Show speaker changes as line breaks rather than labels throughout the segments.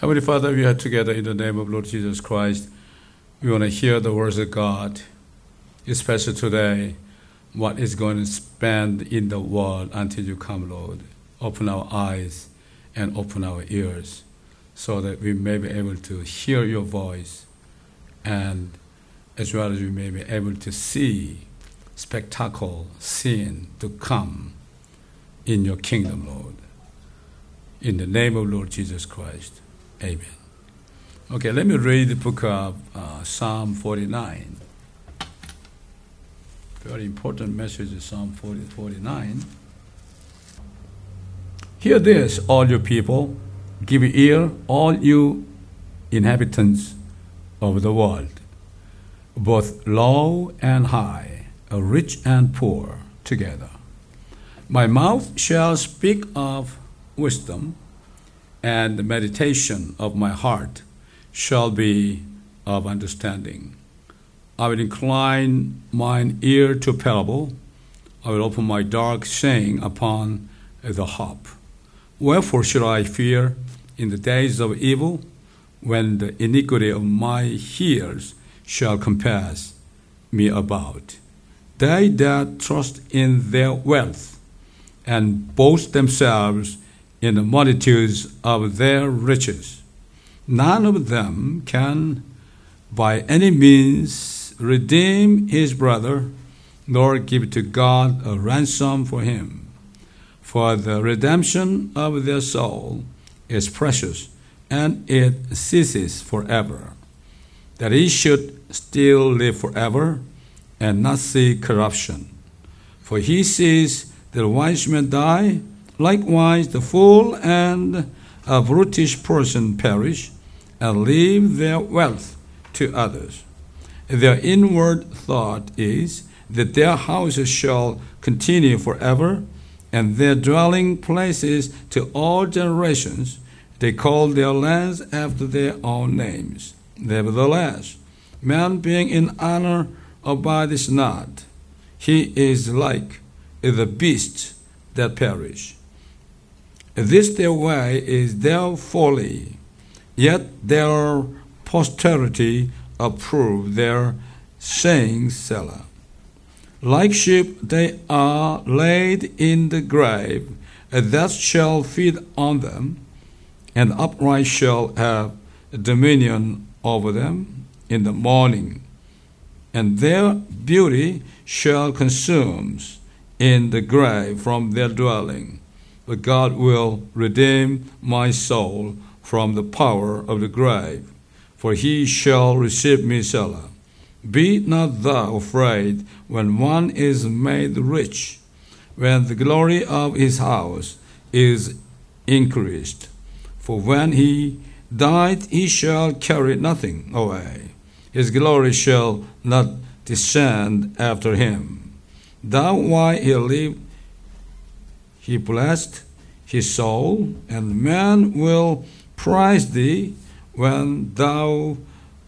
Heavenly Father, we are together in the name of Lord Jesus Christ. We want to hear the words of God, especially today, what is going to spend in the world until you come, Lord. Open our eyes and open our ears so that we may be able to hear your voice and as well as we may be able to see spectacle, seen to come in your kingdom, Lord. In the name of Lord Jesus Christ. Amen. Okay, let me read the book of uh, Psalm 49. Very important message in Psalm 40, 49. Hear this, all you people. Give ear, all you inhabitants of the world, both low and high, rich and poor, together. My mouth shall speak of wisdom and the meditation of my heart shall be of understanding. I will incline mine ear to parable. I will open my dark saying upon the harp. Wherefore should I fear in the days of evil, when the iniquity of my heels shall compass me about? They that trust in their wealth and boast themselves in the multitudes of their riches. None of them can by any means redeem his brother, nor give to God a ransom for him. For the redemption of their soul is precious, and it ceases forever, that he should still live forever and not see corruption. For he sees the wise men die Likewise, the fool and a brutish person perish and leave their wealth to others. Their inward thought is that their houses shall continue forever and their dwelling places to all generations. They call their lands after their own names. Nevertheless, man being in honor abideth not. He is like the beasts that perish. This their way is their folly, yet their posterity approve their saying Selah. Like sheep they are laid in the grave, that shall feed on them, and upright shall have dominion over them in the morning, and their beauty shall consume in the grave from their dwelling that God will redeem my soul from the power of the grave, for he shall receive me Selah. Be not thou afraid when one is made rich, when the glory of his house is increased. For when he died, he shall carry nothing away. His glory shall not descend after him. Thou why he lived he blessed his soul, and men will prize thee when thou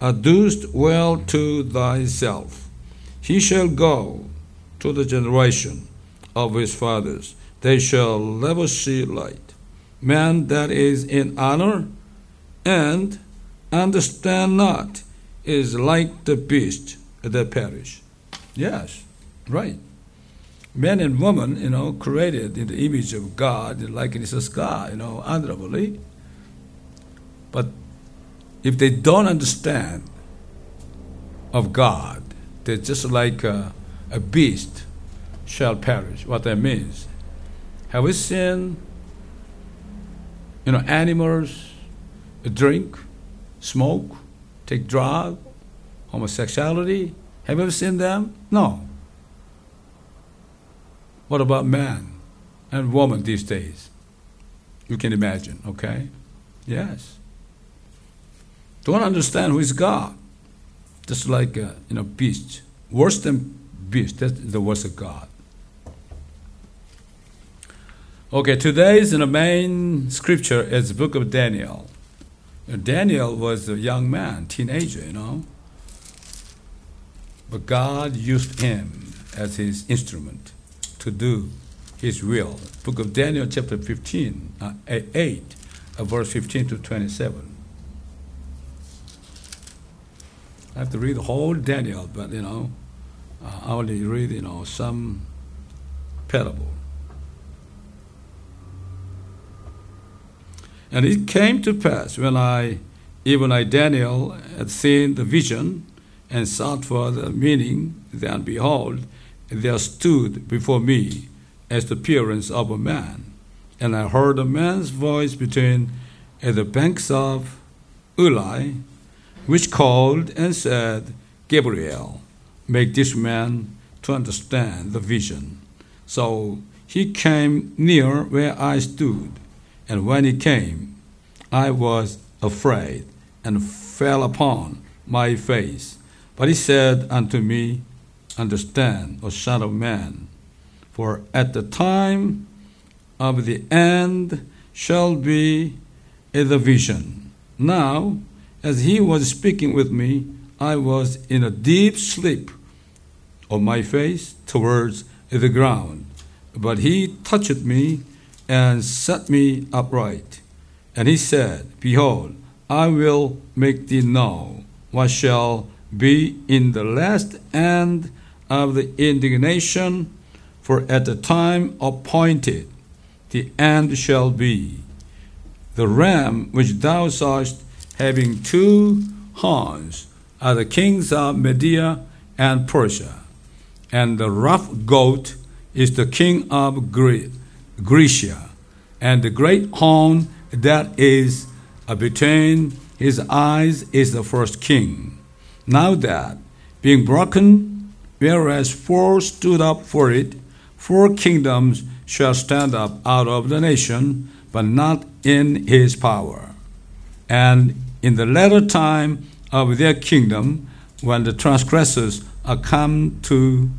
doest well to thyself. He shall go to the generation of his fathers. They shall never see light. Man that is in honor and understand not is like the beast that perish. Yes, right. Men and woman, you know, created in the image of God, in likeness of God, you know, honorably. But if they don't understand of God, they're just like a, a beast shall perish. What that means? Have we seen, you know, animals drink, smoke, take drug, homosexuality? Have you ever seen them? No. What about man and woman these days? You can imagine, okay? Yes. Don't understand who is God. Just like uh, you know, beast, worse than beast. That's the worst of God. Okay, today's in the main scripture is the book of Daniel. Uh, Daniel was a young man, teenager, you know. But God used him as his instrument to do his will. Book of Daniel, chapter 15, uh, eh, 8, uh, verse 15 to 27. I have to read the whole Daniel, but you know, uh, I only read, you know, some parable. And it came to pass when I, even I, Daniel, had seen the vision and sought for the meaning, then behold, there stood before me as the appearance of a man, and I heard a man's voice between at the banks of Ulai, which called and said, Gabriel, make this man to understand the vision. So he came near where I stood, and when he came, I was afraid and fell upon my face. But he said unto me, understand, O Son of Man. For at the time of the end shall be the vision. Now, as he was speaking with me, I was in a deep sleep, on my face towards the ground. But he touched me and set me upright. And he said, Behold, I will make thee know what shall be in the last and of the indignation, for at the time appointed the end shall be. The ram which thou sawest having two horns are the kings of Media and Persia, and the rough goat is the king of Gre- Grecia, and the great horn that is between his eyes is the first king. Now that, being broken, whereas four stood up for it, four kingdoms shall stand up out of the nation, but not in his power. And in the latter time of their kingdom, when the transgressors are come to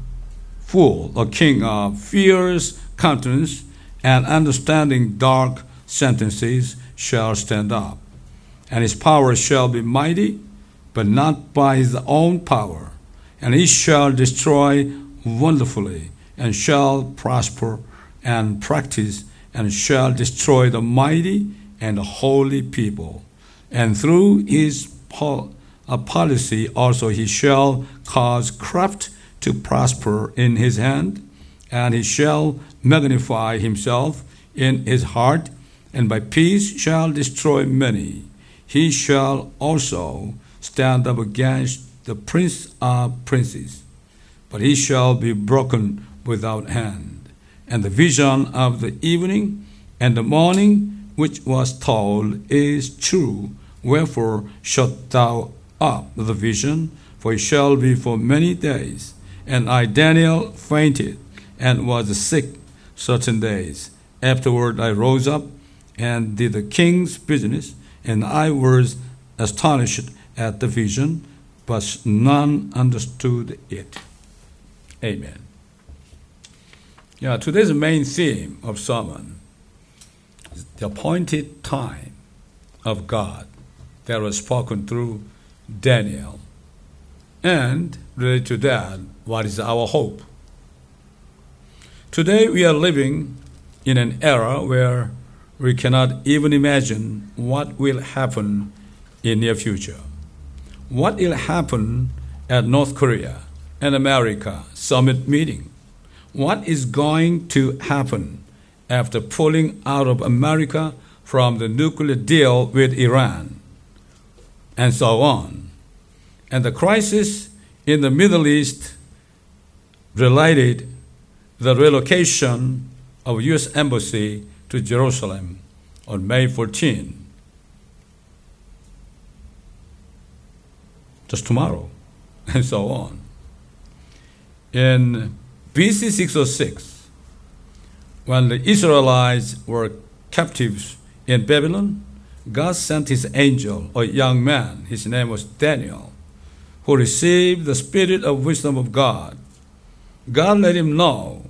full, a king of fierce countenance and understanding dark sentences shall stand up. And his power shall be mighty, but not by his own power and he shall destroy wonderfully, and shall prosper and practice, and shall destroy the mighty and the holy people. And through his policy also he shall cause craft to prosper in his hand, and he shall magnify himself in his heart, and by peace shall destroy many. He shall also stand up against the prince are princes, but he shall be broken without hand. And the vision of the evening and the morning which was told is true. Wherefore shut thou up the vision, for it shall be for many days. And I, Daniel, fainted and was sick certain days. Afterward I rose up and did the king's business, and I was astonished at the vision but none understood it. Amen. Yeah, today's main theme of sermon is the appointed time of God that was spoken through Daniel. And related to that, what is our hope? Today we are living in an era where we cannot even imagine what will happen in near future what will happen at North Korea and America summit meeting? What is going to happen after pulling out of America from the nuclear deal with Iran? And so on. And the crisis in the Middle East related the relocation of U.S. Embassy to Jerusalem on May 14. just tomorrow, and so on. In BC 606, when the Israelites were captives in Babylon, God sent his angel, a young man, his name was Daniel, who received the spirit of wisdom of God. God let him know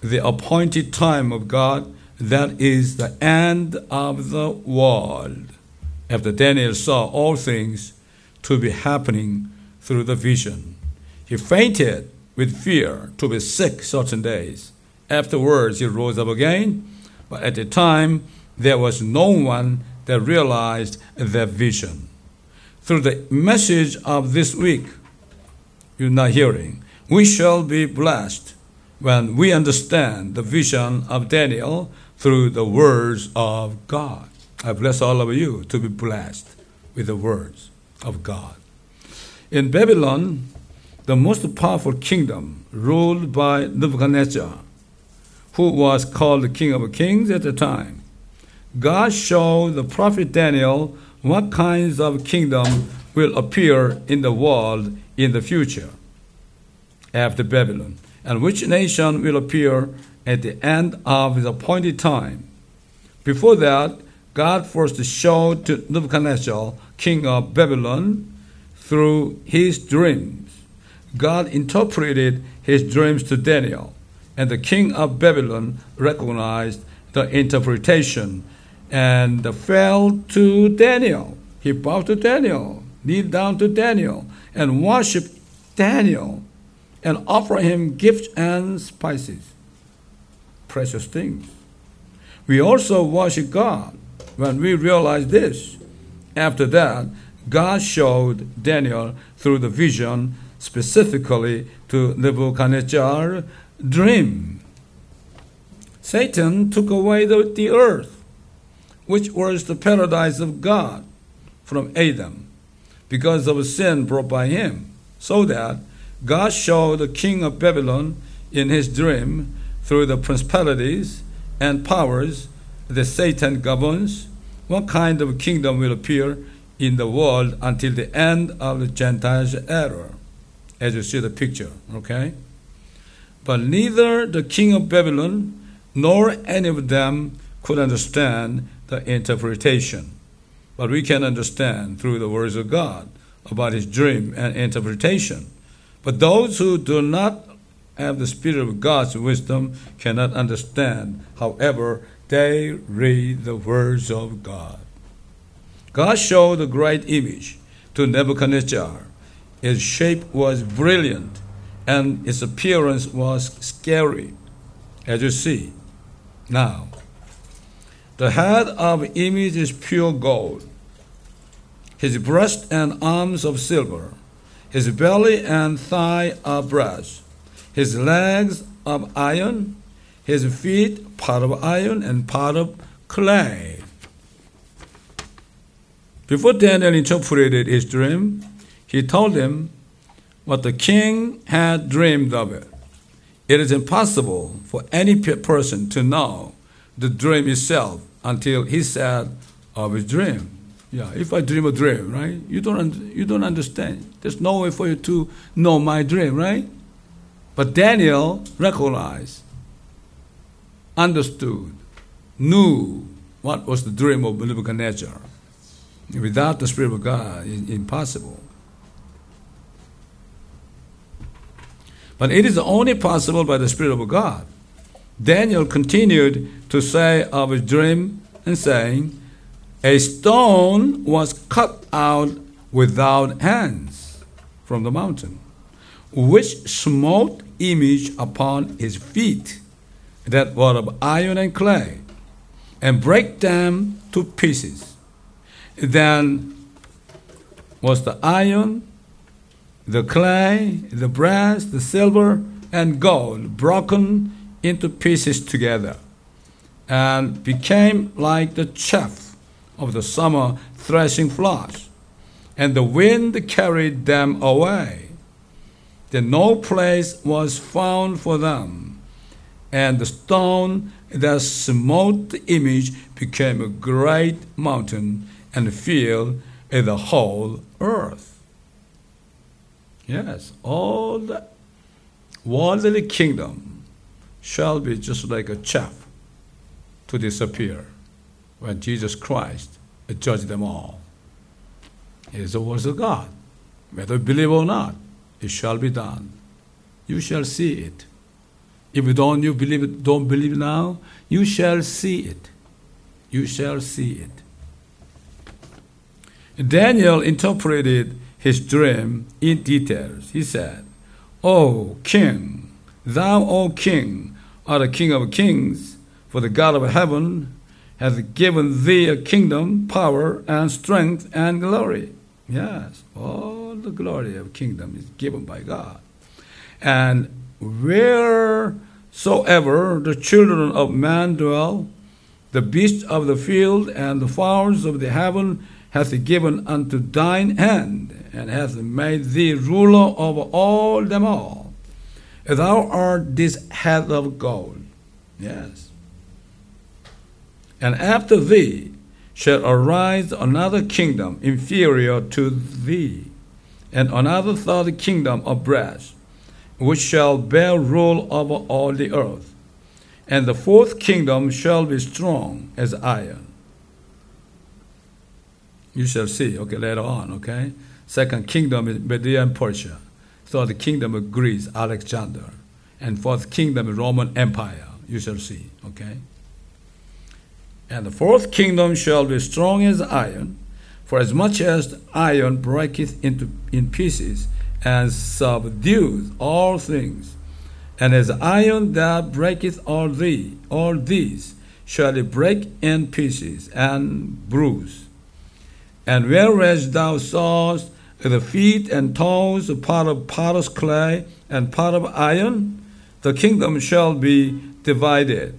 the appointed time of God, that is the end of the world. After Daniel saw all things, to be happening through the vision. He fainted with fear to be sick certain days. Afterwards, he rose up again, but at the time, there was no one that realized their vision. Through the message of this week, you're not hearing, we shall be blessed when we understand the vision of Daniel through the words of God. I bless all of you to be blessed with the words of God. In Babylon, the most powerful kingdom ruled by Nebuchadnezzar, who was called the King of Kings at the time, God showed the prophet Daniel what kinds of kingdom will appear in the world in the future after Babylon, and which nation will appear at the end of the appointed time. Before that, God first showed to Nebuchadnezzar, king of Babylon, through his dreams. God interpreted his dreams to Daniel, and the king of Babylon recognized the interpretation and fell to Daniel. He bowed to Daniel, kneeled down to Daniel, and worshiped Daniel and offered him gifts and spices, precious things. We also worship God when we realize this. After that, God showed Daniel through the vision, specifically to Nebuchadnezzar's dream. Satan took away the, the earth, which was the paradise of God, from Adam, because of a sin brought by him, so that God showed the king of Babylon in his dream through the principalities and powers the Satan governs, What kind of kingdom will appear in the world until the end of the Gentiles' era, as you see the picture, okay? But neither the king of Babylon nor any of them could understand the interpretation. But we can understand through the words of God about his dream and interpretation. But those who do not have the Spirit of God's wisdom cannot understand, however, they read the words of God. God showed a great image to Nebuchadnezzar. Its shape was brilliant and its appearance was scary, as you see now. The head of the image is pure gold, his breast and arms of silver, his belly and thigh are brass, his legs of iron, his feet part of iron and part of clay. Before Daniel interpreted his dream, he told him what the king had dreamed of it. It is impossible for any person to know the dream itself until he said of his dream. Yeah, if I dream a dream, right? You don't, you don't understand. There's no way for you to know my dream, right? But Daniel recognized understood, knew what was the dream of Nebuchadnezzar. Without the Spirit of God, it's impossible. But it is only possible by the Spirit of God. Daniel continued to say of his dream and saying, A stone was cut out without hands from the mountain, which smote image upon his feet that were of iron and clay and break them to pieces. Then was the iron, the clay, the brass, the silver, and gold broken into pieces together and became like the chaff of the summer threshing floors, and the wind carried them away. Then no place was found for them and the stone that smote the image became a great mountain and filled the whole earth. Yes, all the worldly kingdom shall be just like a chaff to disappear when Jesus Christ judges them all. It is the words of God. Whether believe or not, it shall be done. You shall see it. If you don't you believe it, don't believe now, you shall see it. You shall see it. Daniel interpreted his dream in details. He said, O king, thou, O king, art a king of kings, for the God of heaven has given thee a kingdom, power, and strength, and glory. Yes, all the glory of kingdom is given by God. And wheresoever the children of man dwell, the beasts of the field and the fowls of the heaven hath he given unto thine hand, and hath made thee ruler over all them all. Thou art this head of gold. Yes. And after thee shall arise another kingdom inferior to thee, and another third kingdom of brass which shall bear rule over all the earth. And the fourth kingdom shall be strong as iron. You shall see, okay, later on, okay? Second kingdom is Media and Persia. Third kingdom of Greece, Alexander. And fourth kingdom is Roman Empire. You shall see, okay? And the fourth kingdom shall be strong as iron, for as much as iron breaketh into in pieces and subdues all things. And as iron that breaketh all thee, all these shall it break in pieces and bruise. And whereas thou sawest the feet and toes part of potter's clay and part of iron, the kingdom shall be divided.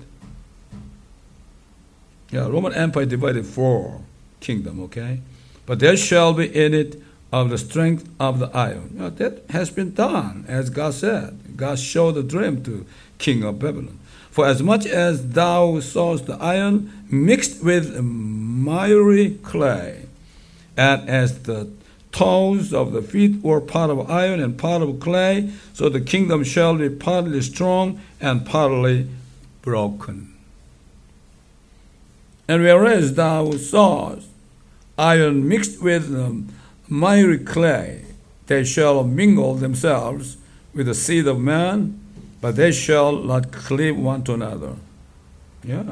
Yeah, Roman Empire divided four kingdom, okay? But there shall be in it of the strength of the iron. You know, that has been done, as God said. God showed the dream to king of Babylon. For as much as thou sawest the iron mixed with miry clay, and as the toes of the feet were part of iron and part of clay, so the kingdom shall be partly strong and partly broken. And whereas thou sawest iron mixed with um, miry clay. They shall mingle themselves with the seed of man, but they shall not cleave one to another. Yeah.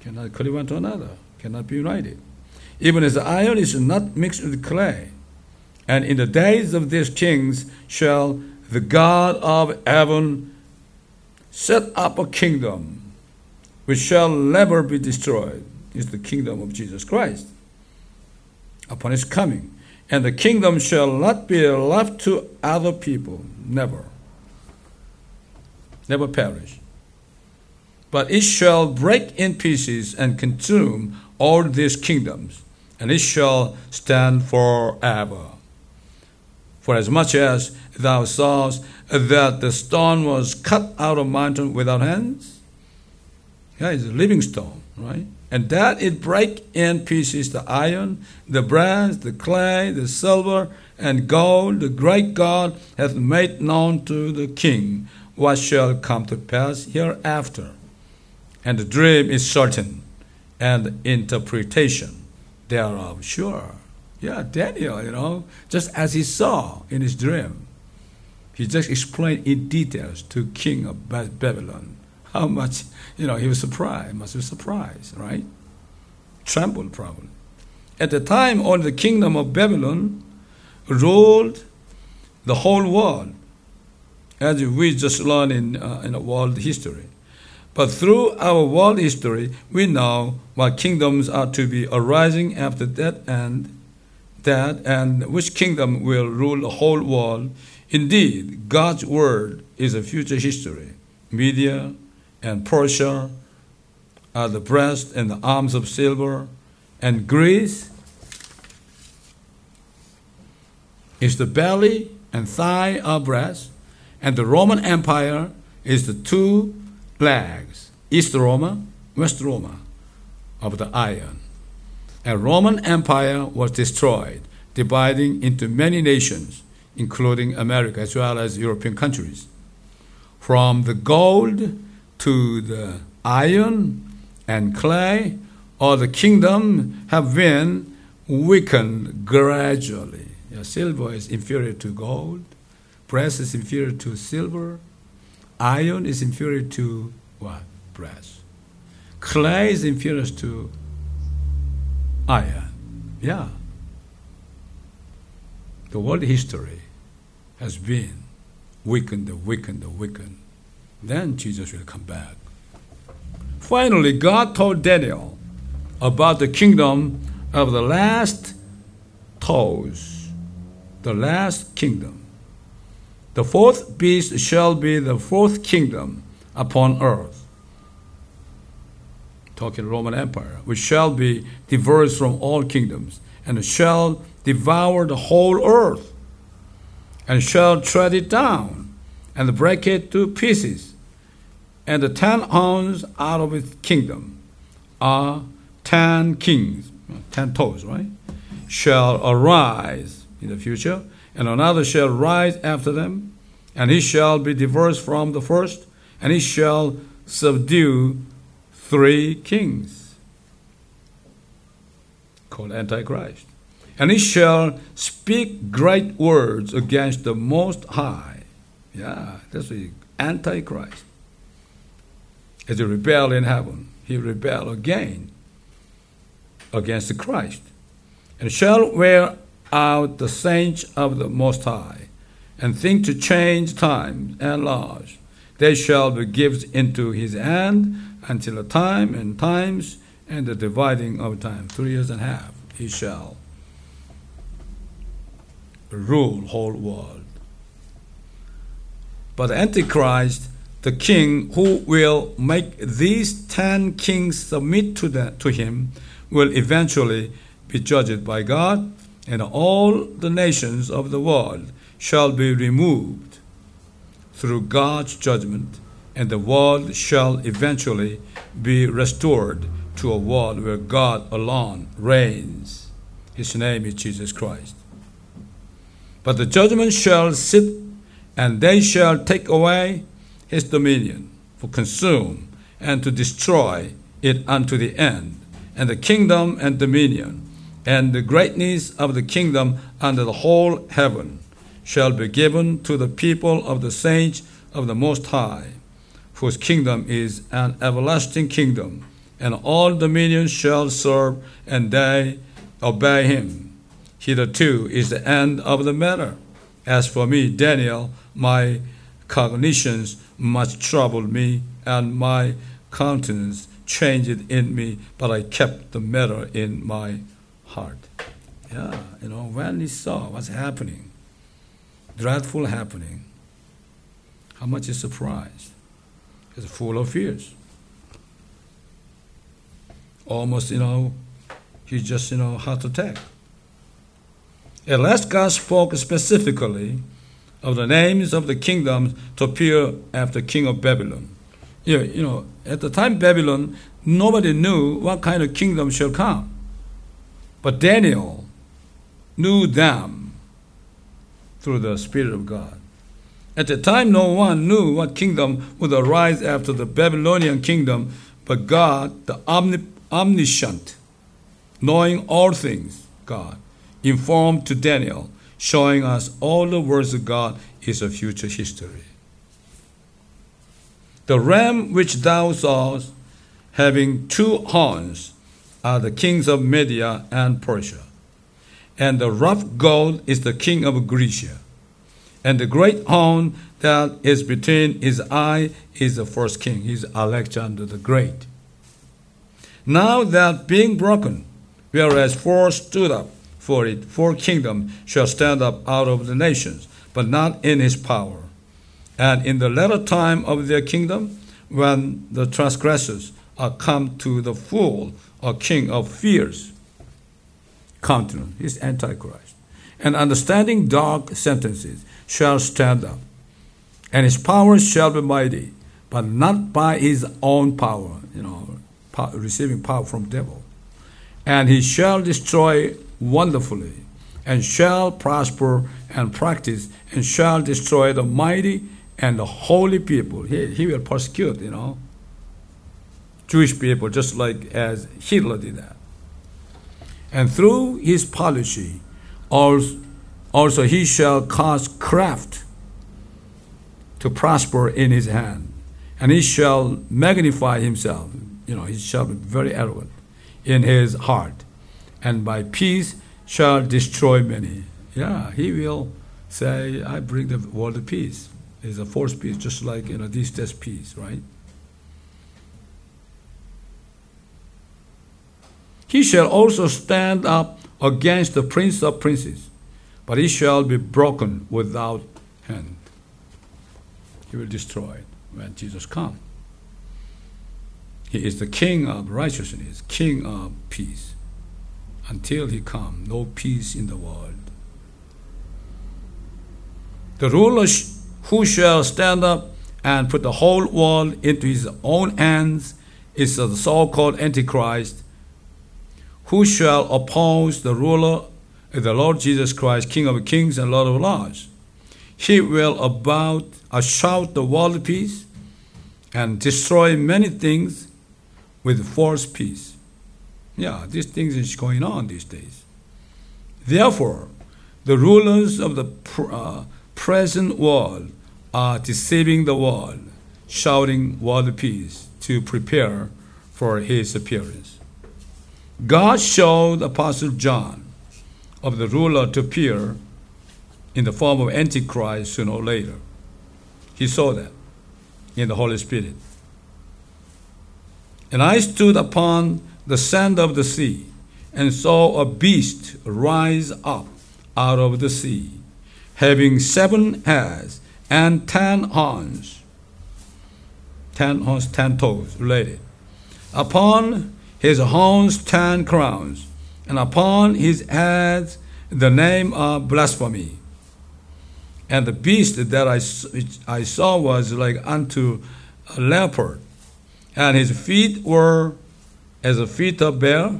Cannot cleave one to another. Cannot be united. Even as iron is not mixed with clay. And in the days of these kings shall the God of heaven set up a kingdom which shall never be destroyed, is the kingdom of Jesus Christ upon his coming and the kingdom shall not be left to other people. Never. Never perish. But it shall break in pieces and consume all these kingdoms, and it shall stand forever. For as much as thou sawest that the stone was cut out of mountain without hands, yeah, it's a living stone, right? and that it break in pieces the iron, the brass, the clay, the silver, and gold the great God hath made known to the king what shall come to pass hereafter. And the dream is certain, and the interpretation thereof sure. Yeah, Daniel, you know, just as he saw in his dream, he just explained in details to king of Babylon how much, you know, he was surprised. He must be surprised, right? Trembled probably. At the time, only the kingdom of Babylon ruled the whole world, as we just learned in, uh, in world history. But through our world history, we know what kingdoms are to be arising after that and that, and which kingdom will rule the whole world. Indeed, God's word is a future history, media, and Persia are the breast and the arms of silver, and Greece is the belly and thigh of breast, and the Roman Empire is the two legs, East Roma, West Roma, of the iron. A Roman Empire was destroyed, dividing into many nations, including America as well as European countries. From the gold to the iron and clay or the kingdom have been weakened gradually. Yeah, silver is inferior to gold, brass is inferior to silver, iron is inferior to what? Brass. Clay is inferior to iron. Yeah. The world history has been weakened, weakened, weakened. Then Jesus will come back. Finally, God told Daniel about the kingdom of the last toes, the last kingdom. The fourth beast shall be the fourth kingdom upon earth. Talking Roman Empire, which shall be diverse from all kingdoms, and shall devour the whole earth, and shall tread it down, and break it to pieces and the ten horns out of his kingdom are ten kings, ten toes, right? Shall arise in the future, and another shall rise after them, and he shall be divorced from the first, and he shall subdue three kings, called Antichrist. And he shall speak great words against the Most High. Yeah, that's the Antichrist as he rebelled in heaven, he rebelled again against Christ, and shall wear out the saints of the Most High, and think to change times and laws. They shall be given into his hand until the time and times and the dividing of time. Three years and a half he shall rule whole world. But Antichrist the king who will make these ten kings submit to, the, to him will eventually be judged by God, and all the nations of the world shall be removed through God's judgment, and the world shall eventually be restored to a world where God alone reigns. His name is Jesus Christ. But the judgment shall sit, and they shall take away his dominion, to consume and to destroy it unto the end, and the kingdom and dominion, and the greatness of the kingdom under the whole heaven shall be given to the people of the saints of the Most High, whose kingdom is an everlasting kingdom, and all dominions shall serve and they obey him. Hitherto is the end of the matter. As for me, Daniel, my cognitions much troubled me, and my countenance changed in me, but I kept the matter in my heart. Yeah, you know, when he saw what's happening, dreadful happening, how much is surprised? He's full of fears. Almost, you know, he just, you know, heart attack. last, God spoke specifically, of the names of the kingdoms to appear after king of Babylon. Yeah, you know, at the time Babylon, nobody knew what kind of kingdom shall come. But Daniel knew them through the Spirit of God. At the time, no one knew what kingdom would arise after the Babylonian kingdom, but God, the omniscient, knowing all things, God, informed to Daniel showing us all the words of God is a future history. The ram which thou sawest, having two horns, are the kings of Media and Persia. And the rough gold is the king of Grecia. And the great horn that is between his eye is the first king, is Alexander the Great. Now that being broken, whereas four stood up, for it four kingdoms shall stand up out of the nations, but not in his power. And in the latter time of their kingdom, when the transgressors are come to the full, a king of fears, continent, is Antichrist, and understanding dark sentences shall stand up, and his power shall be mighty, but not by his own power, you know, receiving power from devil. And he shall destroy wonderfully, and shall prosper and practice, and shall destroy the mighty and the holy people. He, he will persecute, you know, Jewish people, just like as Hitler did that. And through his policy, also he shall cause craft to prosper in his hand, and he shall magnify himself. You know, he shall be very arrogant in his heart and by peace shall destroy many. Yeah, he will say, I bring the world peace. It's a force peace, just like you know, this days peace, right? He shall also stand up against the prince of princes, but he shall be broken without hand. He will destroy it when Jesus comes. He is the king of righteousness, king of peace until he come, no peace in the world. The ruler who shall stand up and put the whole world into his own hands is the so called Antichrist, who shall oppose the ruler, uh, the Lord Jesus Christ, King of kings and Lord of lords. He will about shout the world peace and destroy many things with false peace. Yeah, these things is going on these days. Therefore, the rulers of the pr- uh, present world are deceiving the world, shouting world peace to prepare for his appearance. God showed Apostle John of the ruler to appear in the form of Antichrist sooner or later. He saw that in the Holy Spirit. And I stood upon the sand of the sea, and saw a beast rise up out of the sea, having seven heads and ten horns, ten horns, ten toes, related. Upon his horns, ten crowns, and upon his heads, the name of blasphemy. And the beast that I, I saw was like unto a leopard, and his feet were as the feet of bear,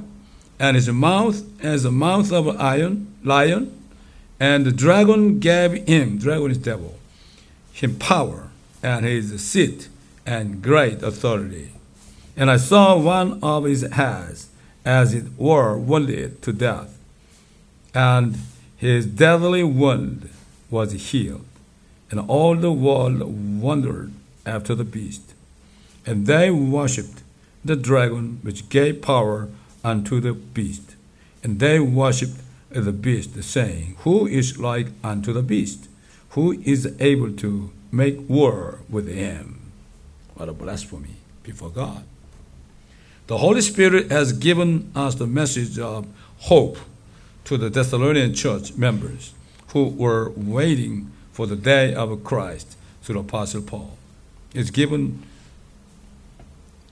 and his mouth as the mouth of iron lion. And the dragon gave him, dragon is devil, him power and his seat and great authority. And I saw one of his heads, as it were, wounded to death, and his deadly wound was healed. And all the world wondered after the beast, and they worshipped the dragon which gave power unto the beast. And they worshipped the beast, saying, Who is like unto the beast? Who is able to make war with him? What a blasphemy before God. The Holy Spirit has given us the message of hope to the Thessalonian church members who were waiting for the day of Christ through the Apostle Paul. It's given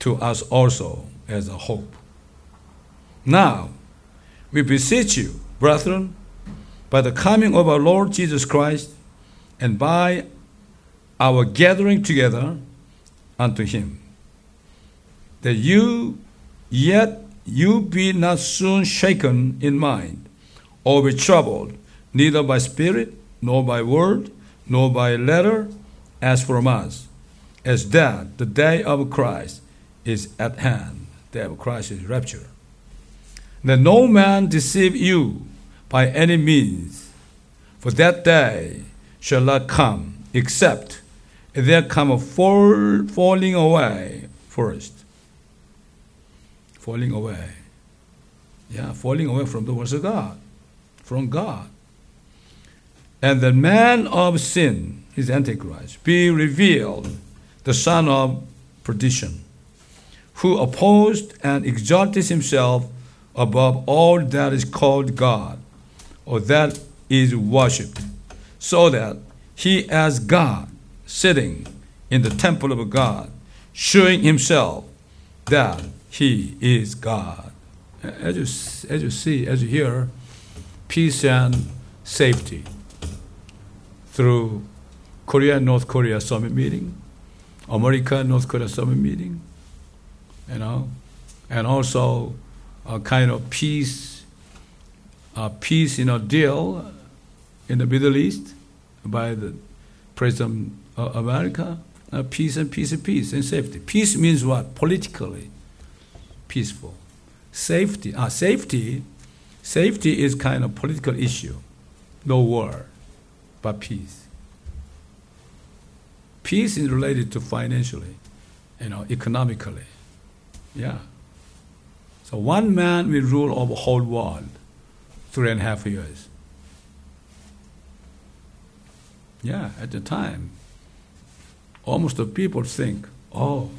to us also as a hope. Now, we beseech you, brethren, by the coming of our Lord Jesus Christ and by our gathering together unto him, that you yet you be not soon shaken in mind, or be troubled, neither by spirit, nor by word, nor by letter, as from us, as that the day of Christ is at hand, that of Christ's rapture. That no man deceive you by any means, for that day shall not come, except there come a fall, falling away first. Falling away. Yeah, falling away from the words of God, from God. And the man of sin, his Antichrist, be revealed, the son of perdition who opposed and exalted himself above all that is called God, or that is worshipped, so that he as God, sitting in the temple of God, showing himself that he is God. As you, as you see, as you hear, peace and safety through Korea North Korea summit meeting, America North Korea summit meeting, you know, and also a kind of peace, a peace in a deal in the Middle East by the President of America. A uh, peace and peace and peace and safety. Peace means what? Politically peaceful. Safety, ah, safety, safety is kind of political issue. No war, but peace. Peace is related to financially, you know, economically. Yeah. So one man will rule over whole world three and a half years. Yeah, at the time, almost the people think, oh,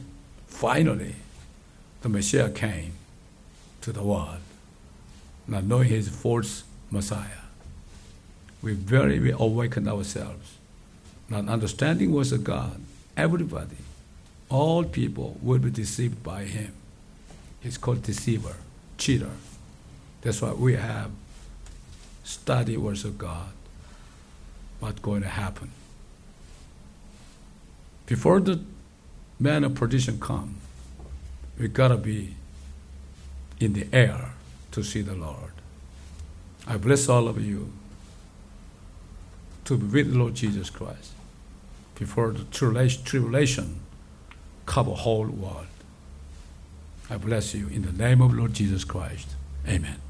finally, the Messiah came to the world, not knowing his false Messiah. We very we awakened ourselves, not understanding was a God. Everybody, all people will be deceived by him. It's called deceiver, cheater. That's why we have study words of God. What's going to happen? Before the man of perdition come, we gotta be in the air to see the Lord. I bless all of you to be with the Lord Jesus Christ before the tribulation cover whole world. I bless you in the name of Lord Jesus Christ. Amen.